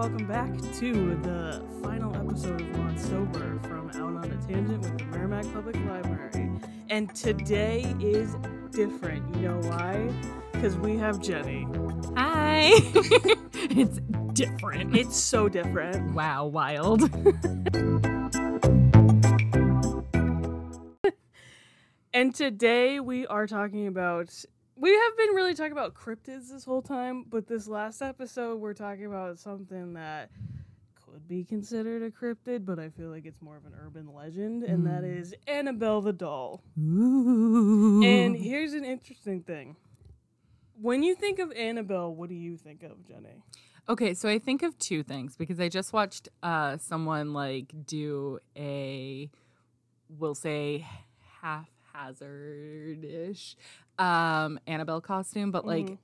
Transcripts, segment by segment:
welcome back to the final episode of Monstober from Out on a Tangent with the Merrimack Public Library. And today is different. You know why? Because we have Jenny. Hi. it's different. It's so different. wow, wild. And today we are talking about. We have been really talking about cryptids this whole time, but this last episode we're talking about something that could be considered a cryptid, but I feel like it's more of an urban legend, and that Mm. is Annabelle the doll. Ooh. And here's an interesting thing. When you think of Annabelle, what do you think of, Jenny? okay, so I think of two things because I just watched uh, someone like do a, we'll say, haphazard-ish um, Annabelle costume, but like Mhm.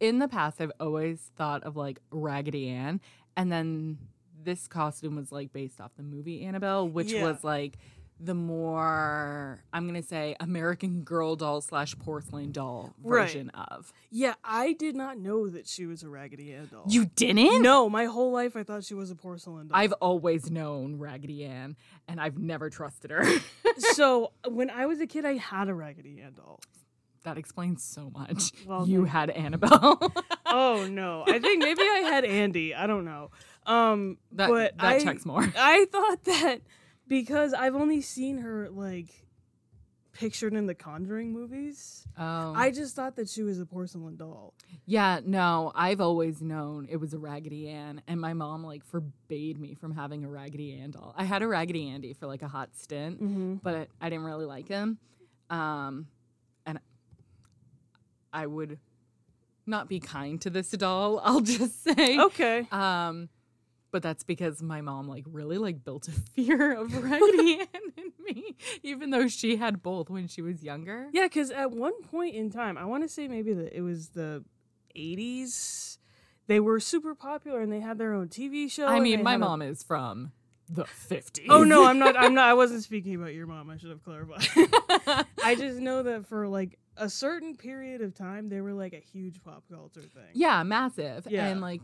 in the past, I've always thought of like Raggedy Ann, and then this costume was like based off the movie Annabelle, which Yeah. was like the more I'm gonna say American Girl doll slash porcelain doll Right. version of. Yeah, I did not know that she was a Raggedy Ann doll. You didn't? No, my whole life I thought she was a porcelain doll. I've always known Raggedy Ann, and I've never trusted her. so when I was a kid, I had a Raggedy Ann doll. that explains so much. Well, you had Annabelle. Oh no, I think maybe I had Andy. I don't know. Um, that but that I, checks more. I thought that because I've only seen her like pictured in the Conjuring movies. Oh, I just thought that she was a porcelain doll. Yeah, no, I've always known it was a Raggedy Ann, and my mom like forbade me from having a Raggedy Ann doll. I had a Raggedy Andy for like a hot stint, Mm-hmm. but I didn't really like him, um, and I would not be kind to this doll. I'll just say, Okay. um, but that's because my mom like really like built a fear of Raggedy Ann in me, even though she had both when she was younger. Yeah, because at one point in time, I want to say maybe that it was the '80s. They were super popular and they had their own TV show. I mean, my had a- mom is from the 50s. Oh no, I'm not. I'm not. I wasn't speaking about your mom. I should have clarified. I just know that for like a certain period of time, they were like a huge pop culture thing. yeah, massive. Yeah. And like,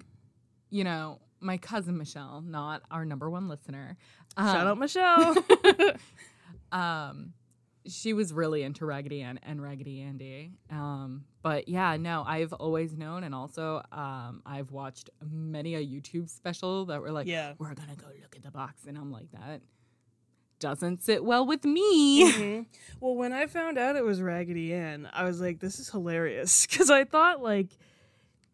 you know, my cousin Michelle, not our number one listener. Shout um, out Michelle. um she was really into Raggedy Ann and Raggedy Andy. Um, but yeah, no, I've always known, and also um, I've watched many a YouTube special that were like, yeah. "We're gonna go look at the box," and I'm like, that doesn't sit well with me. Mhm. Well, when I found out it was Raggedy Ann, I was like, "This is hilarious," because I thought like,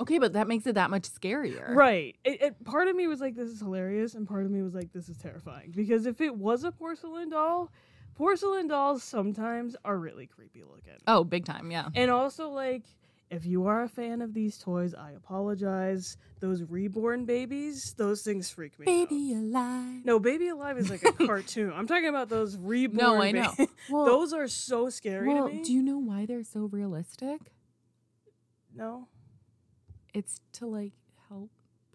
okay, but that makes it that much scarier, right. It, it, part of me was like, "This is hilarious," and part of me was like, "This is terrifying." Because if it was a porcelain doll, porcelain dolls sometimes are really creepy looking. Oh, big time, yeah. And also, like, if you are a fan of these toys, I apologize. Those reborn babies, those things freak me out. Baby alive. No, Baby Alive is like a cartoon. I'm talking about those reborn. No, I know. Well, those are so scary well, to me. do you know why they're so realistic? no. It's to like help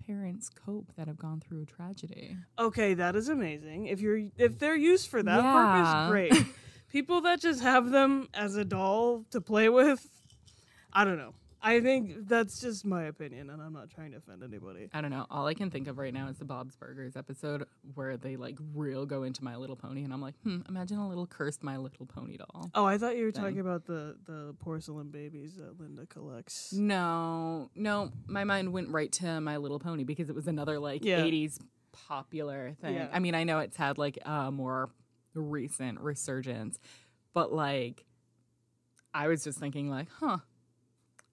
parents cope that have gone through a tragedy. Okay, that is amazing. If you're if they're used for that Yeah. purpose, great. People that just have them as a doll to play with, I don't know. I think that's just my opinion, and I'm not trying to offend anybody. I don't know. All I can think of right now is the Bob's Burgers episode where they like real go into My Little Pony, and I'm like, hmm, imagine a little cursed My Little Pony doll. Oh, I thought you were Thing. talking about the the porcelain babies that Linda collects. No, no, my mind went right to My Little Pony because it was another like Yeah. 80s popular thing. Yeah. I mean, I know it's had like a more recent resurgence, but like I was just thinking like, huh,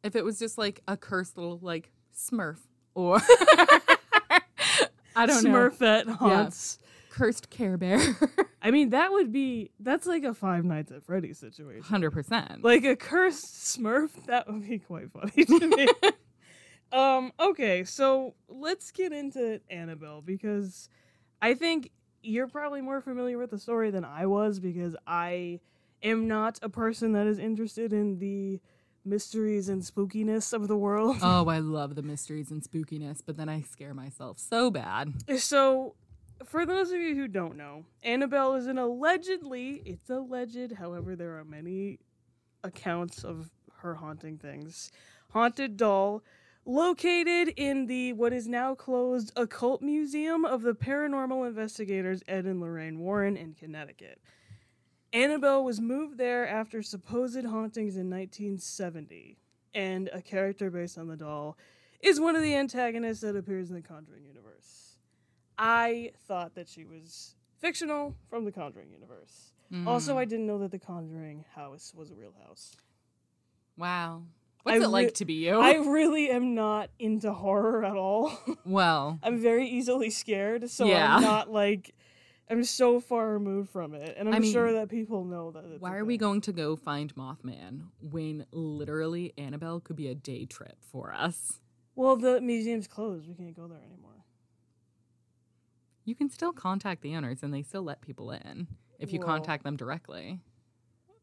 if it was just like a cursed little like Smurf or I don't know, Smurfette haunts. cursed Care Bear, I mean, that would be that's like a Five Nights at Freddy's situation. hundred percent. Like a cursed Smurf, that would be quite funny to me. um, okay, so let's get into Annabelle because I think you're probably more familiar with the story than I was because I am not a person that is interested in the mysteries and spookiness of the world. Oh, I love the mysteries and spookiness, but then I scare myself so bad. So, for those of you who don't know, Annabelle is an allegedly, it's alleged, however, there are many accounts of her haunting things, haunted doll located in the what is now closed Occult Museum of the Paranormal Investigators Ed and Lorraine Warren in Connecticut. Annabelle was moved there after supposed hauntings in 1970, and a character based on the doll is one of the antagonists that appears in the Conjuring universe. I thought that she was fictional from the Conjuring universe. Also, Mm. I didn't know that the Conjuring house was a real house. wow. What's I it like re- to be you? I really am not into horror at all. well, I'm very easily scared, so Yeah. I'm not like I'm so far removed from it, and I'm I mean, sure that people know that. It's why are we going to go find Mothman when literally Annabelle could be a day trip for us? Well, the museum's closed. We can't go there anymore. You can still contact the owners and they still let people in if you Well- contact them directly.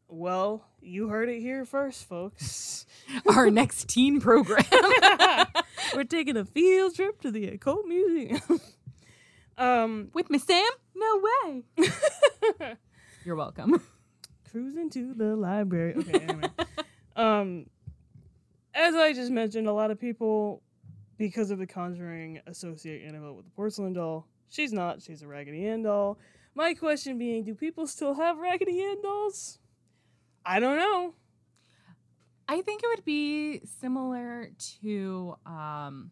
Well, you heard it here first, folks. Our next teen program. We're taking a field trip to the occult museum. um, With Miss Sam? No way. You're welcome. cruising to the library. Okay, anyway. um, as I just mentioned, a lot of people, because of the Conjuring, associate Annabelle with the porcelain doll. She's not. She's a Raggedy Ann doll. My question being, do people still have Raggedy Ann dolls? I don't know. I think it would be similar to um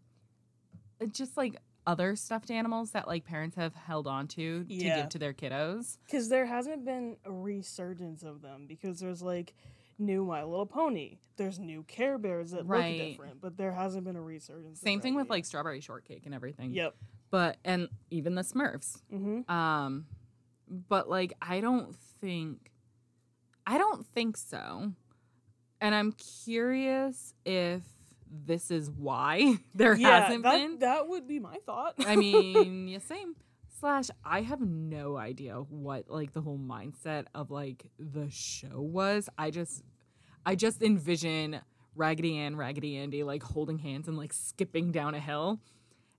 just like other stuffed animals that like parents have held on to to give to their kiddos. Because there hasn't been a resurgence of them because there's like new My Little Pony. There's new Care Bears that Right. look different, but there hasn't been a resurgence. Same thing with Raggedy like strawberry shortcake and everything. Yep. But and even the Smurfs. Mm-hmm. Um but like I don't think I don't think so. And I'm curious if this is why there yeah, hasn't that, been. that would be my thought. I mean, yeah, same. Slash, I have no idea what like the whole mindset of like the show was. I just, I just envision Raggedy Ann, Raggedy Andy like holding hands and like skipping down a hill,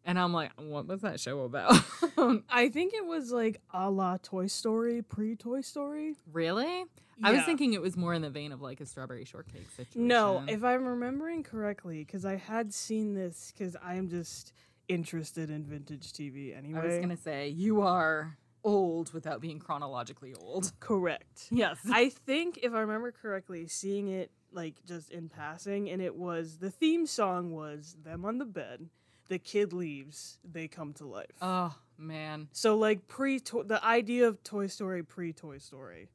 and I'm like, what was that show about? I think it was like a la Toy Story, pre Toy Story. really? I was thinking it was more in the vein of like a strawberry shortcake situation. No, if I'm remembering correctly, because I had seen this, because I am just interested in vintage TV anyway. I was gonna say you are old without being chronologically old. Correct. Yes. I think if I remember correctly, seeing it like just in passing, and it was the theme song was them on the bed. The kid leaves, they come to life. oh man. so like pre the idea of Toy Story pre Toy Story.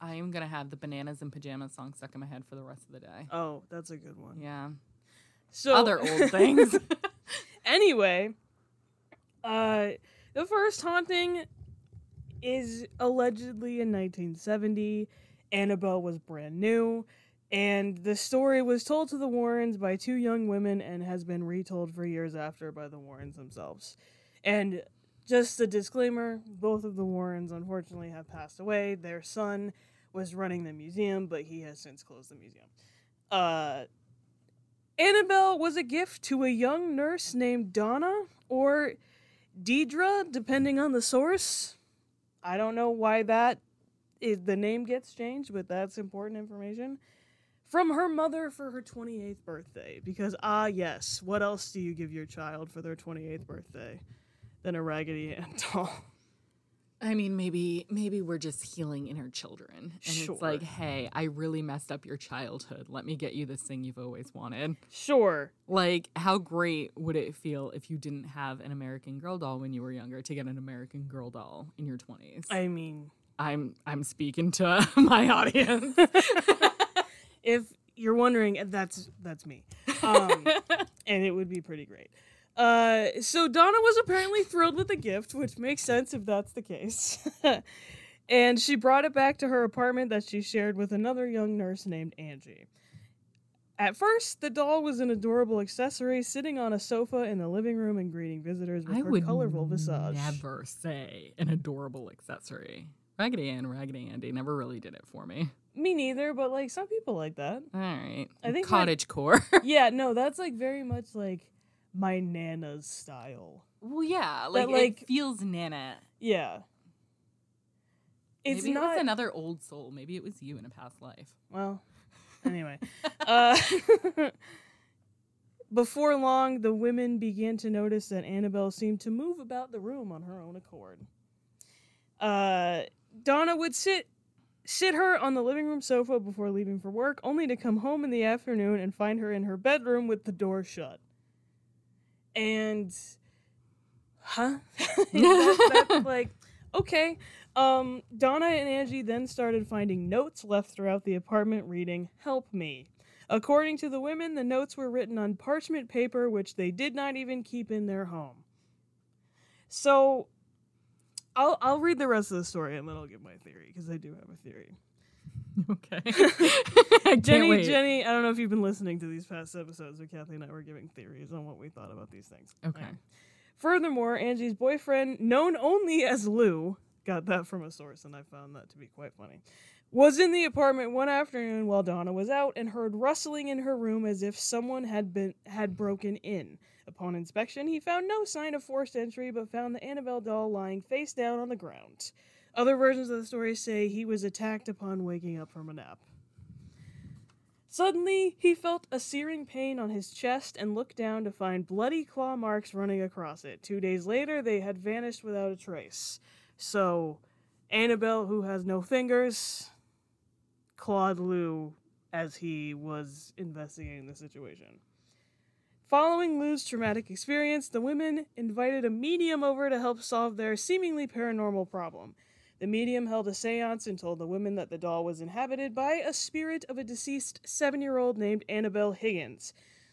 I am gonna have the bananas and pajamas song stuck in my head for the rest of the day. Oh, that's a good one. Yeah. So Other old things. anyway, uh, the first haunting is allegedly in 1970. Annabelle was brand new, and the story was told to the Warrens by two young women and has been retold for years after by the Warrens themselves. And just a disclaimer both of the Warrens unfortunately have passed away. Their son was running the museum, but he has since closed the museum. Uh, Annabelle was a gift to a young nurse named Donna or Deidre, depending on the source. I don't know why that is, the name gets changed, but that's important information. From her mother for her 28th birthday. Because, ah, yes, what else do you give your child for their 28th birthday than a Raggedy Ann doll? I mean, maybe maybe we're just healing inner children. And Sure. it's like, hey, I really messed up your childhood. Let me get you this thing you've always wanted. Sure. Like, how great would it feel if you didn't have an American Girl doll when you were younger to get an American Girl doll in your 20s? I mean, I'm I'm speaking to my audience. if you're wondering, that's that's me. Um, and it would be pretty great. Uh, so Donna was apparently thrilled with the gift, which makes sense if that's the case. and she brought it back to her apartment that she shared with another young nurse named Angie. At first, the doll was an adorable accessory sitting on a sofa in the living room and greeting visitors with I her colorful visage. never say an adorable accessory. Raggedy Ann, Raggedy Andy never really did it for me. Me neither, but like some people like that. All right, I think my- cottage core. yeah, no, that's like very much like my nana's style. well, yeah, like, like- it feels nana. Yeah. It's Maybe not it was another old soul. Maybe it was you in a past life. well. Anyway, uh, before long, the women began to notice that Annabelle seemed to move about the room on her own accord. Uh, Donna would sit sit her on the living room sofa before leaving for work, only to come home in the afternoon and find her in her bedroom with the door shut. And, huh? that, that's like, okay. Um, Donna and Angie then started finding notes left throughout the apartment reading, Help me. According to the women, the notes were written on parchment paper, which they did not even keep in their home. So, I'll I'll read the rest of the story and then I'll give my theory because I do have a theory. Okay. Jenny, wait. Jenny, I don't know if you've been listening to these past episodes, but Kathy and I were giving theories on what we thought about these things. Okay. Yeah. Furthermore, Angie's boyfriend, known only as Lou, got that from a source, and I found that to be quite funny, was in the apartment one afternoon while Donna was out and heard rustling in her room as if someone had been had broken in. Upon inspection, he found no sign of forced entry, but found the Annabelle doll lying face down on the ground. Other versions of the story say he was attacked upon waking up from a nap. Suddenly, he felt a searing pain on his chest and looked down to find bloody claw marks running across it. Two days later, they had vanished without a trace. So, Annabelle, who has no fingers, clawed Lou as he was investigating the situation. Following Lou's traumatic experience, the women invited a medium over to help solve their seemingly paranormal problem. The medium held a seance and told the women that the doll was inhabited by a spirit of a deceased seven year old named Annabelle Higgins,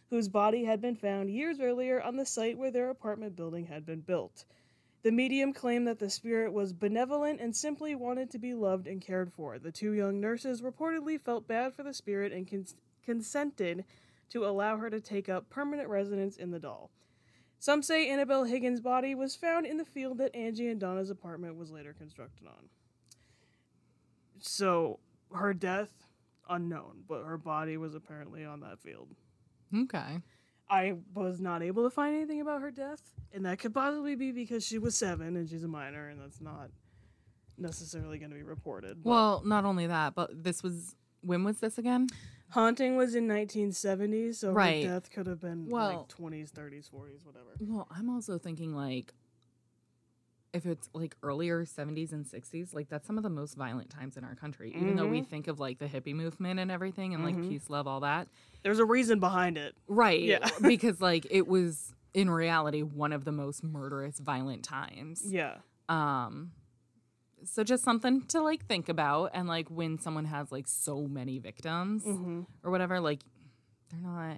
whose body had been found years earlier on the site where their apartment building had been built. The medium claimed that the spirit was benevolent and simply wanted to be loved and cared for. The two young nurses reportedly felt bad for the spirit and cons- consented to allow her to take up permanent residence in the doll. Some say Annabelle Higgins' body was found in the field that Angie and Donna's apartment was later constructed on. So, her death, unknown, but her body was apparently on that field. Okay. I was not able to find anything about her death, and that could possibly be because she was seven and she's a minor, and that's not necessarily going to be reported. Well, not only that, but this was when was this again? Haunting was in 1970s, so Right. her death could have been Well- like 20s, 30s, 40s, whatever. Well, I'm also thinking like if it's like earlier 70s and 60s, like that's some of the most violent times in our country. Even though we think of like the hippie movement and everything and like Mhm. peace, love, all that. There's a reason behind it. Right. Yeah. because like it was in reality one of the most murderous, violent times. Yeah. Um so just something to like think about and like when someone has like so many victims hmm or whatever, like they're not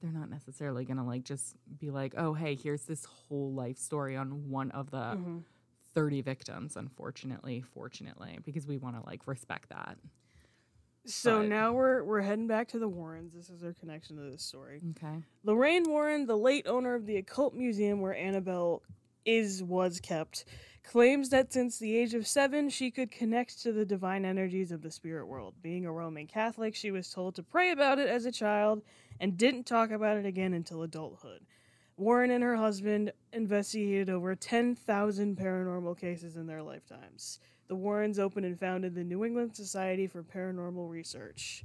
they're not necessarily gonna like just be like, oh hey, here's this whole life story on one of the hmm 30 victims, unfortunately, fortunately, because we want to like respect that. So But- now we're we're heading back to the Warrens. This is their connection to this story. Okay. Lorraine Warren, the late owner of the occult museum where Annabelle is was kept, claims that since the age of seven she could connect to the divine energies of the spirit world. Being a Roman Catholic, she was told to pray about it as a child and didn't talk about it again until adulthood. Warren and her husband investigated over 10,000 paranormal cases in their lifetimes. The Warrens opened and founded the New England Society for Paranormal Research.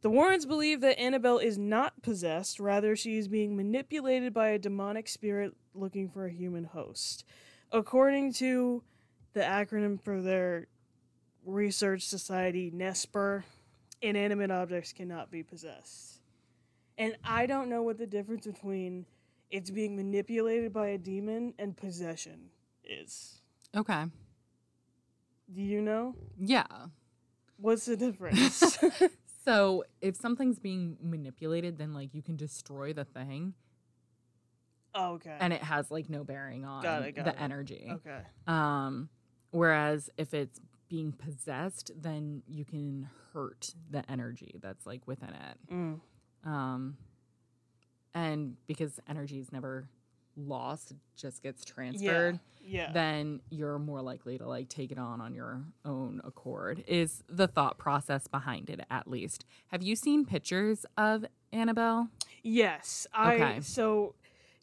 The Warrens believe that Annabelle is not possessed, rather, she is being manipulated by a demonic spirit looking for a human host. According to the acronym for their research society, NESPER, inanimate objects cannot be possessed. And I don't know what the difference between it's being manipulated by a demon and possession is. Okay. Do you know? Yeah. What's the difference? So if something's being manipulated, then like you can destroy the thing oh, okay. and it has like no bearing on Got it, got the it. energy. okay. Um, whereas if it's being possessed, then you can hurt the energy that's like within it. Mm. Um, and because energy is never lost, it just gets transferred. Yeah. then you're more likely to like take it on on your own accord is the thought process behind it at least have you seen pictures of annabelle Yes, I Okay. so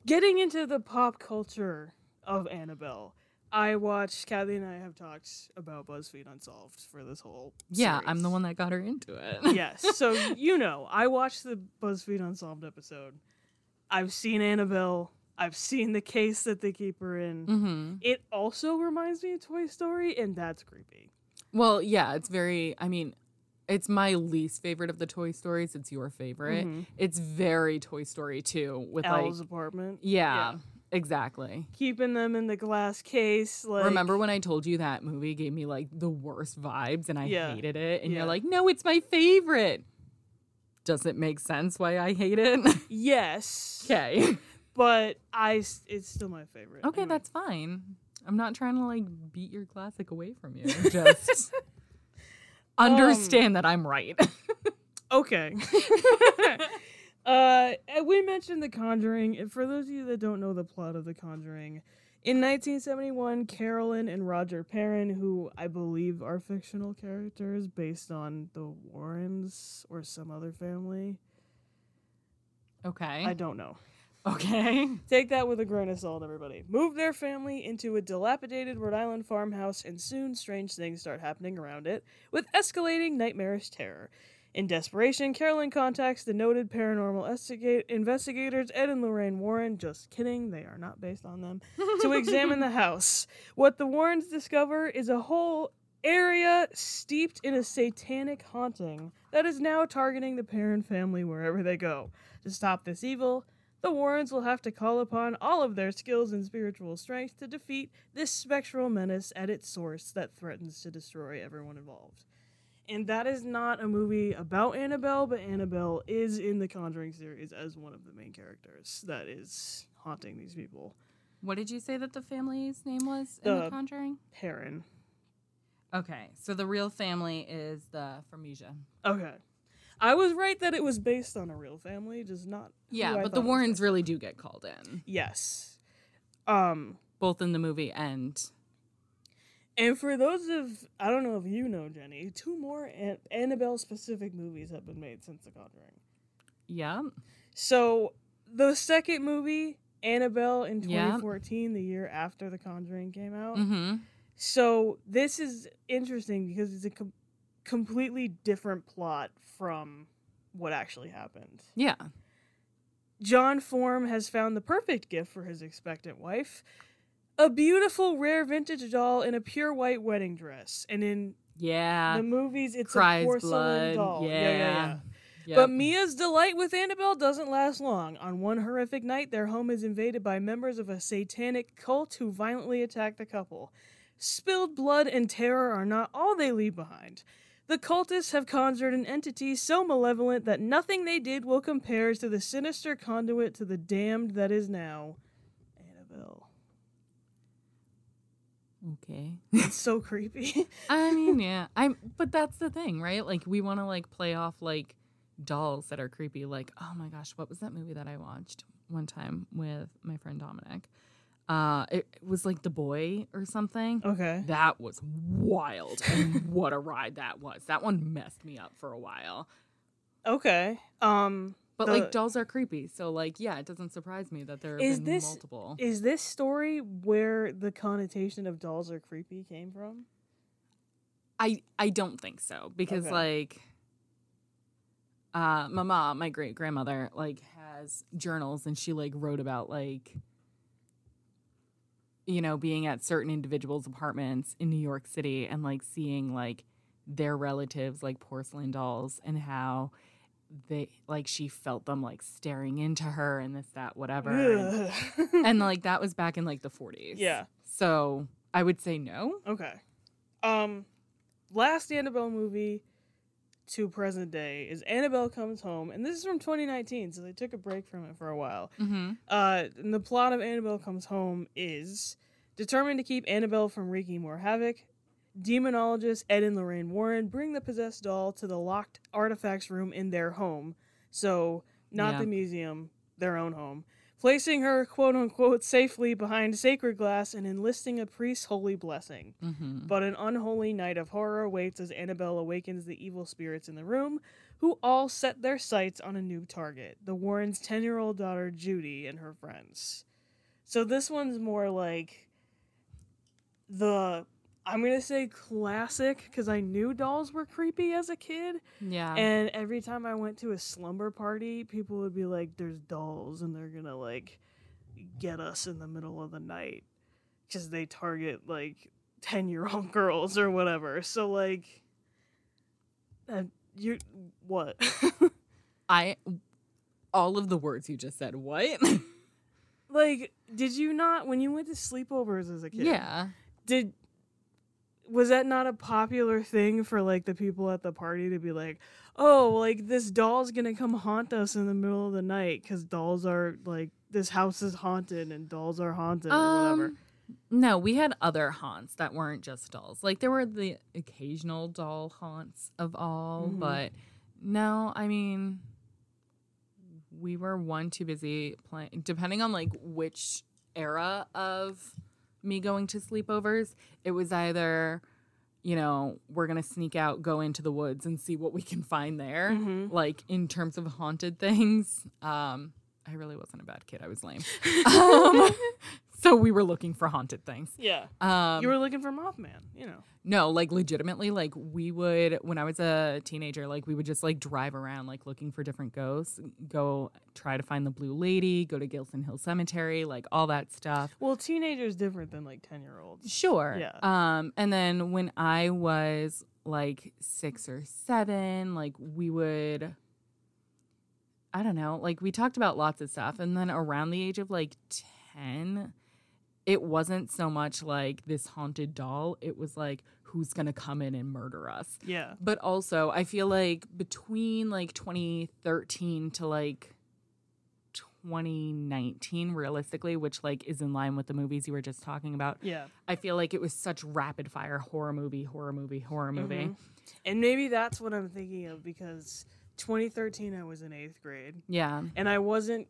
getting into the pop culture of Annabelle. I watched Kathy and I have talked about BuzzFeed Unsolved for this whole. yeah i'm the one that got her into it yes, so you know, I watched the BuzzFeed Unsolved episode, I've seen Annabelle. I've seen the case that they keep her in. Mm-hmm. It also reminds me of Toy Story, and that's creepy. Well, yeah, it's very. I mean, it's my least favorite of the Toy Stories. It's your favorite. Mhm. It's very Toy Story 2. With Al's like, apartment. yeah, exactly. Keeping them in the glass case. Like Remember when I told you that movie gave me like the worst vibes and I Yeah. hated it? And Yeah. you're like, no, it's my favorite. Does it make sense why I hate it? Yes. okay. But I, s- it's still my favorite. Okay, Anyway. that's fine. I'm not trying to like beat your classic away from you. Just understand that I'm right. Okay. uh, we mentioned The Conjuring. For those of you that don't know the plot of The Conjuring, in 1971, Carolyn and Roger Perron, who I believe are fictional characters based on the Warrens or some other family, okay. I don't know. Okay. Take that with a grain of salt, everybody. Move their family into a dilapidated Rhode Island farmhouse, and soon strange things start happening around it, with escalating nightmarish terror. In desperation, Carolyn contacts the noted paranormal investigators Ed and Lorraine Warren. Just kidding, they are not based on them. to examine the house. What the Warrens discover is a whole area steeped in a satanic haunting that is now targeting the Perron family wherever they go. To stop this evil, the Warrens will have to call upon all of their skills and spiritual strength to defeat this spectral menace at its source that threatens to destroy everyone involved. And that is not a movie about Annabelle, but Annabelle is in the Conjuring series as one of the main characters that is haunting these people. What did you say that the family's name was in The- The Conjuring? Perron. Okay, so the real family is the Formesia. Okay. I was right that it was based on a real family, just not. Yeah, but the thought it was Warrens really do get called in, Yes. Um, both in the movie and and for those of I don't know if you know Jenny, two more An- Annabelle specific movies have been made since The Conjuring. yeah. So the second movie, Annabelle in Yeah. 2014, the year after The Conjuring came out. Mm-hmm. So this is interesting because it's a com- completely different plot from what actually happened. Yeah. John Form has found the perfect gift for his expectant wife a beautiful, rare vintage doll in a pure white wedding dress. And in Yeah. the movies, it's Cries a porcelain blood. doll. Yeah. yeah, yeah. yeah. Yep. But Mia's delight with Annabelle doesn't last long. On one horrific night, their home is invaded by members of a satanic cult who violently attack the couple. Spilled blood and terror are not all they leave behind. The cultists have conjured an entity so malevolent that nothing they did will compare to the sinister conduit to the damned that is now Annabelle. okay. It's so creepy. I mean, yeah. I'm but that's the thing, right? Like we want to like play off like dolls that are creepy like, "Oh my gosh, what was that movie that I watched one time with my friend Dominic?" Uh it, it was like The Boy or something. okay. That was wild. and what a ride that was. That one messed me up for a while. Okay. Um But The- like dolls are creepy. So like, yeah, it doesn't surprise me that there have Is this- multiple. Is this story where the connotation of dolls are creepy came from? I I don't think so because Okay. like uh my mom, my great grandmother, like has journals and she like wrote about like you know being at certain individuals' apartments in New York City and like seeing like their relatives like porcelain dolls and how they like she felt them like staring into her and this that whatever and, and like that was back in like the 40s. yeah. So I would say no. Okay. Um, last Annabelle movie to present day is Annabelle Comes Home, and this is from 2019, so they took a break from it for a while. Mm-hmm. Uh, and the plot of Annabelle Comes Home is determined to keep Annabelle from wreaking more havoc. Demonologists Ed and Lorraine Warren bring the possessed doll to the locked artifacts room in their home. So, not Yeah. the museum, their own home. Placing her, quote unquote, safely behind sacred glass and enlisting a priest's holy blessing. Mm-hmm. But an unholy night of horror awaits as Annabelle awakens the evil spirits in the room, who all set their sights on a new target the Warrens' 10 year old daughter, Judy, and her friends. So this one's more like the I'm gonna say classic because I knew dolls were creepy as a kid, Yeah. and every time I went to a slumber party, people would be like, "There's dolls," and they're gonna like get us in the middle of the night because they target like ten year old girls or whatever. So like, uh, you what? I all of the words you just said. What? like, did you not when you went to sleepovers as a kid? yeah. did was that not a popular thing for like the people at the party to be like oh like this doll's gonna come haunt us in the middle of the night because dolls are like this house is haunted and dolls are haunted or whatever Um, No, we had other haunts that weren't just dolls. Like there were the occasional doll haunts of all, Mhm. but no, I mean we were one too busy playing depending on like which era of me going to sleepovers, it was either you know, we're going to sneak out, go into the woods and see what we can find there. Mhm. Like in terms of haunted things, um I really wasn't a bad kid. I was lame. Um, so we were looking for haunted things. yeah Um, you were looking for mothman you know no, like legitimately, like we would when I was a teenager, like we would just like drive around, like looking for different ghosts, go try to find the blue lady, go to Gilson Hill Cemetery, like all that stuff. well teenagers different than like 10 year olds Sure. Yeah. Um, and then when I was like six or seven, like we would, I don't know, like we talked about lots of stuff. And then around the age of like 10, it wasn't so much like this haunted doll. It was like, who's going to come in and murder us? yeah But also, I feel like between like 2013 to like 2019, realistically, which like is in line with the movies you were just talking about, yeah I feel like it was such rapid fire horror movie, horror movie, horror movie. Mhm. and maybe that's what i'm thinking of because 2013 i was in eighth grade Yeah. and i wasn't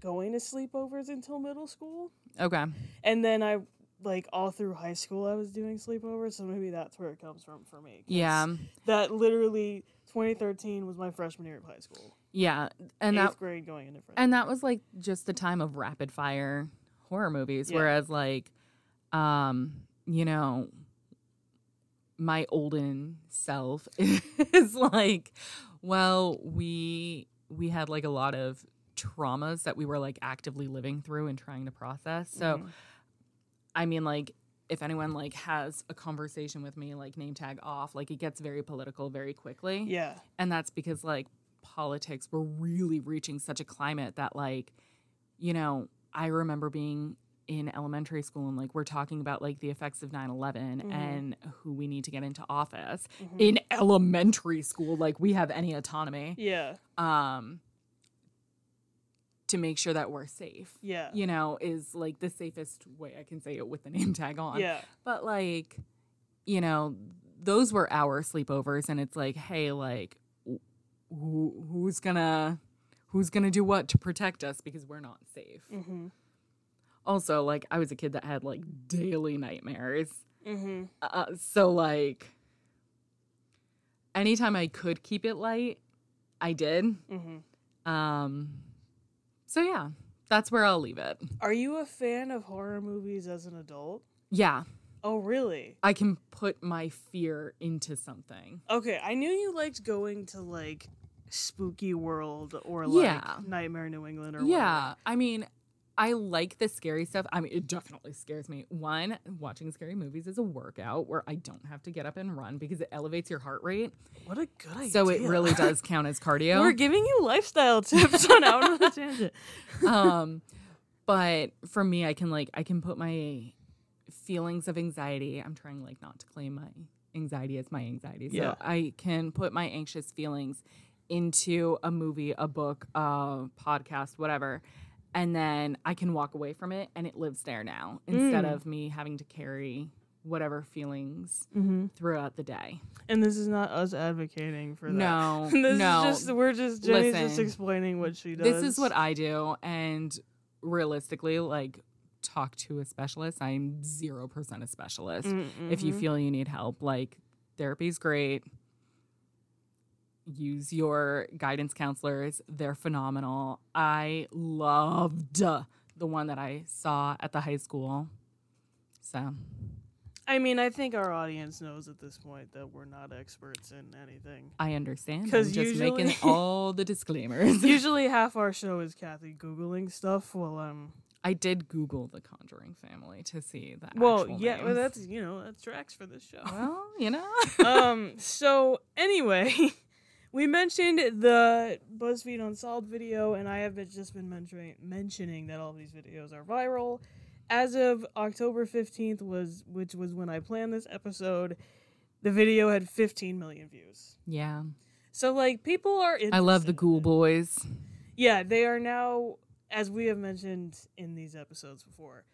going to sleepovers until middle school Okay. And then I like all through high school I was doing sleepovers, so maybe that's where it comes from for me. Yeah. That literally 2013 was my freshman year of high school. Yeah. And eighth that grade going into freshman. and that was like just the time of rapid fire horror movies Yeah. whereas like um you know my olden self is like well we we had like a lot of traumas that we were like actively living through and trying to process so Mhm. i mean like if anyone like has a conversation with me like name tag off like it gets very political very quickly yeah. and that's because like politics were really reaching such a climate that like you know i remember being in elementary school and like we're talking about like the effects of 9-11 Mhm. and who we need to get into office Mhm. in elementary school like we have any autonomy Yeah. um to make sure that we're safe Yeah. you know is like the safest way i can say it with the name tag on Yeah. but like, you know, those were our sleepovers, and it's like, hey, like, who who's gonna who's gonna do what to protect us because we're not safe. Mhm. Also, like, I was a kid that had like daily nightmares, Mhm. uh, so like, anytime I could keep it light, I did. Mhm. Um, so yeah, that's where I'll leave it. Are you a fan of horror movies as an adult? Yeah, Oh, really? I can put my fear into something. Okay, I knew you liked going to like Spooky World or like Yeah. Nightmare New England or Yeah, I mean, I like the scary stuff. I mean, it definitely scares me. One, watching scary movies is a workout where I don't have to get up and run because it elevates your heart rate. What a good idea. So it really does count as cardio. We're giving you lifestyle tips on out on a tangent. um, but for me, I can like I can put my feelings of anxiety. I'm trying like not to claim my anxiety as my anxiety. So Yeah. I can put my anxious feelings into a movie, a book, a podcast, whatever. And then I can walk away from it and it lives there now instead Mm. of me having to carry whatever feelings Mm-hmm. throughout the day. And this is not us advocating for that. No, this no. is just we're just Jenny's just explaining what she does. this is what I do. And realistically, like, talk to a specialist. I'm 0% a specialist. If you Mhm. feel you need help, like, therapy's great. Use your guidance counselors. They're phenomenal. I loved the one that I saw at the high school. So, I mean, I think our audience knows at this point that we're not experts in anything. I understand. 'Cause I'm just making usually- all the disclaimers. Usually, half our show is Kathy googling stuff Well, I'm. I did Google the Conjuring family to see that. Well, yeah, well, that's you know that tracks for this show. well, you know. um. So anyway, we mentioned the BuzzFeed Unsolved video, and I have been, just been mentioning mentioning that all of these videos are viral. As of October fifteenth was, which was when I planned this episode, the video had fifteen million views. yeah, So like people are. I love the Ghoul. Boys. Yeah, they are now, as we have mentioned in these episodes before,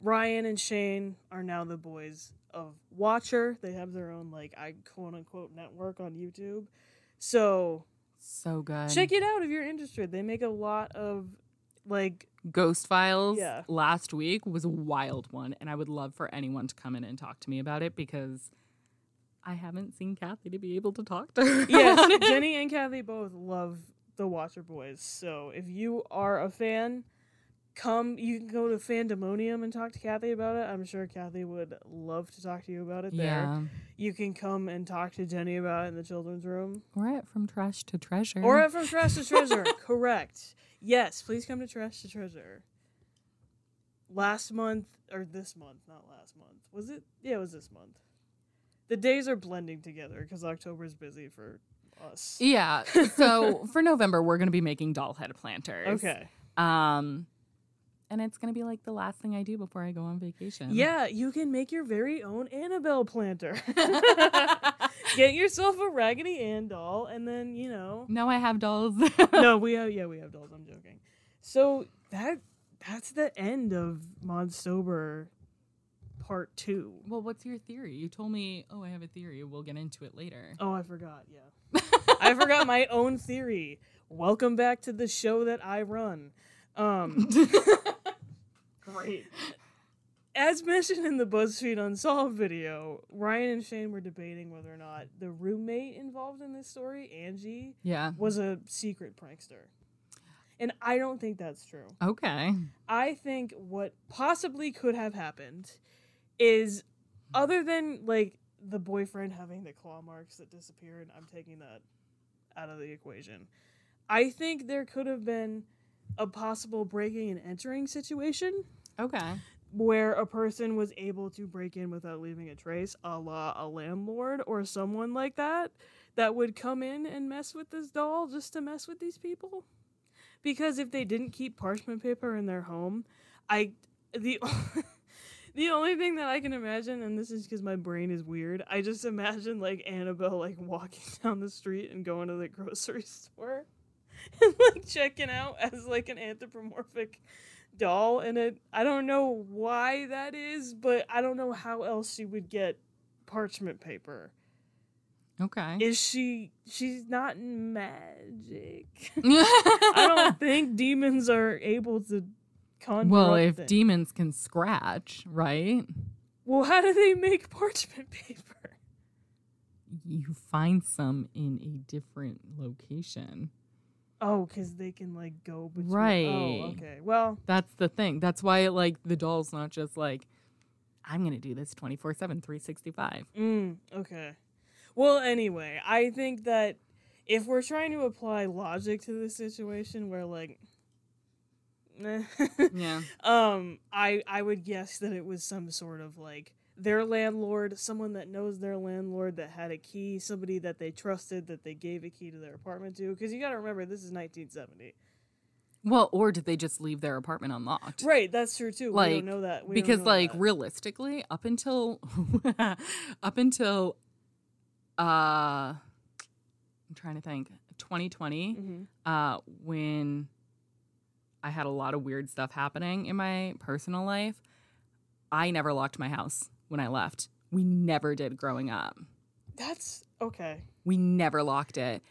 Ryan and Shane are now the boys of Watcher. They have their own, like, I quote unquote network on YouTube. So So good. check it out if you're interested. They make a lot of, like, Ghost Files Yeah. last week was a wild one, and I would love for anyone to come in and talk to me about it because I haven't seen Kathy to be able to talk to her. yes. Jenny and Kathy both love the Watcher Boys. So if you are a fan, come. You can go to Fandemonium and talk to Kathy about it. I'm sure Kathy would love to talk to you about it there. Yeah. You can come and talk to Jenny about it in the children's room. Or at From Trash to Treasure. Or at From Trash to Treasure. Correct. Yes, please come to Trash to Treasure. Last month, or this month, not last month. Was it? Yeah, it was this month. The days are blending together because october is busy for us. Yeah. So for November, we're going to be making doll head planters. Okay. Um, and it's going to be like the last thing I do before I go on vacation. Yeah, you can make your very own Annabelle planter. Get yourself a Raggedy Ann doll, and then you know. No, I have dolls. no, we have yeah, we have dolls. I'm joking. So that that's the end of Monstober part two. Well, what's your theory? You told me, oh, I have a theory. We'll get into it later. Oh, I forgot. Yeah, I forgot my own theory. Welcome back to the show that I run. Um, great. As mentioned in the BuzzFeed Unsolved video, Ryan and Shane were debating whether or not the roommate involved in this story, Angie, yeah. was a secret prankster. And I don't think that's true. Okay. I think what possibly could have happened is other than like the boyfriend having the claw marks that disappeared, I'm taking that out of the equation. I think there could have been a possible breaking and entering situation Okay. where a person was able to break in without leaving a trace, a la a landlord or someone like that, that would come in and mess with this doll just to mess with these people. Because if they didn't keep parchment paper in their home, I the the only thing that I can imagine, and this is because my brain is weird, I just imagine like Annabelle like walking down the street and going to the grocery store and like checking out as like an anthropomorphic doll and it I don't know why that is, but I don't know how else she would get parchment paper. Okay. Is she she's not magic. I don't think demons are able to conjure well, if things. demons can scratch, right? Well, how do they make parchment paper? You find some in a different location. Oh, because they can like go between. Right. Oh, okay. Well, That's the thing. That's why, like, the doll's not just like, I'm going to do this 24 7, 365. mm, okay. Well, anyway, I think that if we're trying to apply logic to this situation, where like, Yeah. um, I I would guess that it was some sort of like their landlord, someone that knows their landlord that had a key, somebody that they trusted that they gave a key to their apartment to. Because you got to remember, this is 1970. Well, or did they just leave their apartment unlocked? Right, that's true too. we Like, don't know that we because know like that. realistically up until up until uh i'm trying to think 2020 Mhm. uh when i had a lot of weird stuff happening in my personal life i never locked my house when i left. We never did growing up. That's okay. we never locked it.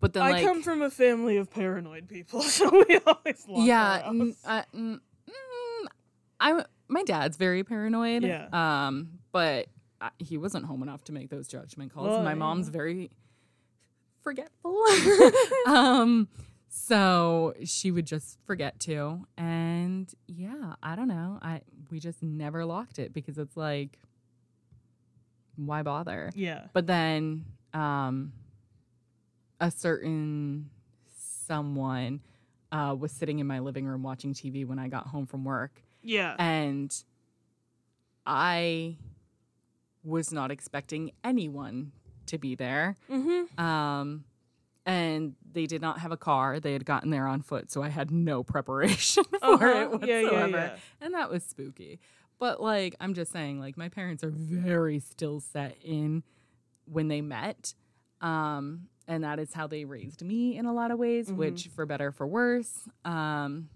But then I like come from a family of paranoid people, so we always lock yeah n- uh, n- mm, i my dad's very paranoid. Yeah. um but I, he wasn't home enough to make those judgment calls. Well, my mom's very forgetful. Um so she would just forget to and yeah i don't know i we just never locked it because it's like why bother? Yeah. But then um, a certain someone uh, was sitting in my living room watching TV when I got home from work. Yeah. And I was not expecting anyone to be there. mm-hmm. Um, and they did not have a car. They had gotten there on foot, so I had no preparation for Uh-huh. it whatsoever. Yeah, yeah, yeah. And that was spooky. But like, I'm just saying, like, my parents are very still set in when they met. Um, and that is how they raised me in a lot of ways, Mhm. which for better, for worse. Um,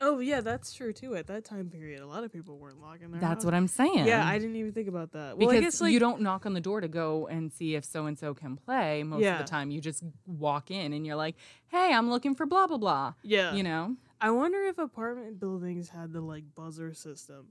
Oh yeah, that's true too. At that time period, a lot of people weren't locking their that's house. what I'm saying. Yeah, I didn't even think about that. Well, because I guess like you don't knock on the door to go and see if so and so can play. Most Yeah. of the time, you just walk in and you're like, "Hey, I'm looking for blah blah blah." yeah. You know, I wonder if apartment buildings had the like buzzer system.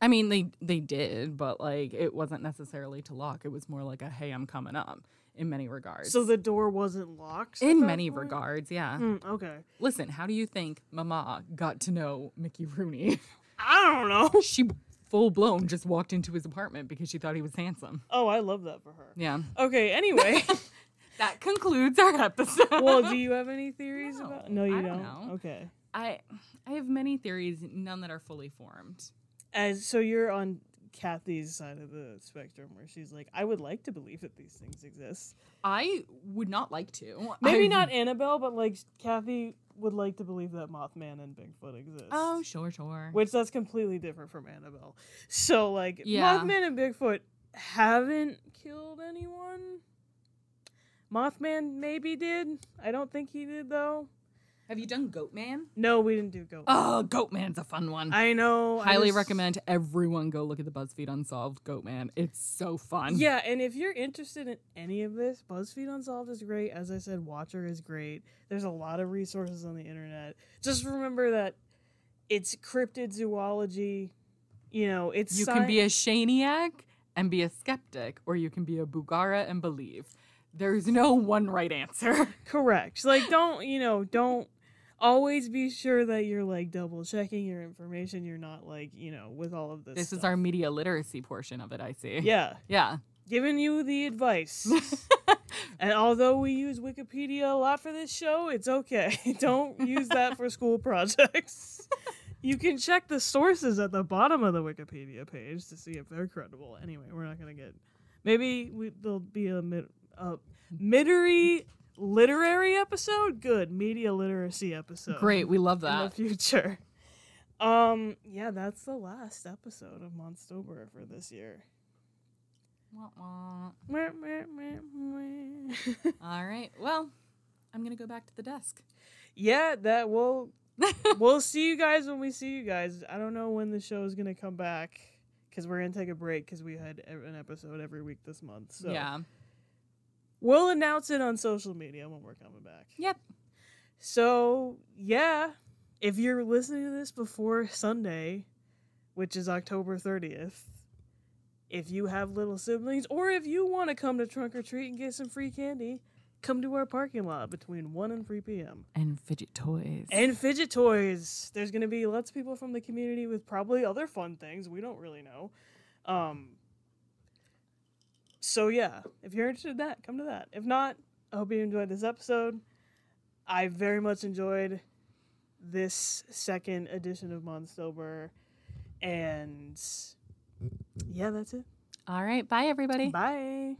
I mean, they they did, but like it wasn't necessarily to lock. It was more like a "Hey, I'm coming up." In many regards. So the door wasn't locked. in many point? regards, yeah. Hmm, okay. Listen, how do you think Mama got to know Mickey Rooney? I don't know. she full blown just walked into his apartment because she thought he was handsome. Oh, I love that for her. Yeah. Okay. Anyway, That concludes our episode. well, do you have any theories No, about? No, you don't know. Okay. I I have many theories, none that are fully formed. As so, you're on Kathy's side of the spectrum, where she's like, I would like to believe that these things exist. I would not like to. Maybe I've- not Annabelle, but like Kathy would like to believe that Mothman and Bigfoot exist. Oh, sure, sure. which that's completely different from Annabelle. So like Yeah. Mothman and Bigfoot haven't killed anyone. Mothman maybe did. I don't think he did though. Have you done Goatman? No, we didn't do Goat. Oh, Goatman's a fun one. I know. I Highly just- recommend everyone go look at the BuzzFeed Unsolved Goatman. It's so fun. Yeah, and if you're interested in any of this, BuzzFeed Unsolved is great. As I said, Watcher is great. There's a lot of resources on the internet. Just remember that it's cryptid zoology. You know, it's You can be a Shaniac and be a skeptic, or you can be a Bugara and believe. There's no one right answer. Correct. Like don't, you know, don't always be sure that you're like double checking your information. You're not like, you know, with all of this. This is our media literacy portion of it, I see. Yeah. Yeah. Giving you the advice. and although we use Wikipedia a lot for this show, it's okay. don't use that for school projects. You can check the sources at the bottom of the Wikipedia page to see if they're credible. Anyway, we're not gonna get. Maybe we, there'll be a mid, a middery literary episode. Good media literacy episode. Great. We love that. in the future. Um, yeah, that's the last episode of Monstober for this year. Wah, wah. All right. Well, I'm going to go back to the desk. yeah, that will we'll see you guys when we see you guys. I don't know when the show is gonna come back because we're gonna take a break because we had an episode every week this month. So Yeah. We'll announce it on social media when we're coming back. Yep. So yeah, if you're listening to this before Sunday, which is October 30th, if you have little siblings or if you want to come to Trunk or Treat and get some free candy, come to our parking lot between 1 and 3 p.m. And fidget toys. And fidget toys. There's going to be lots of people from the community with probably other fun things. We don't really know. Um, so, yeah, if you're interested in that, come to that. If not, I hope you enjoyed this episode. I very much enjoyed this second edition of Monstober. And yeah, that's it. All right. Bye, everybody. Bye.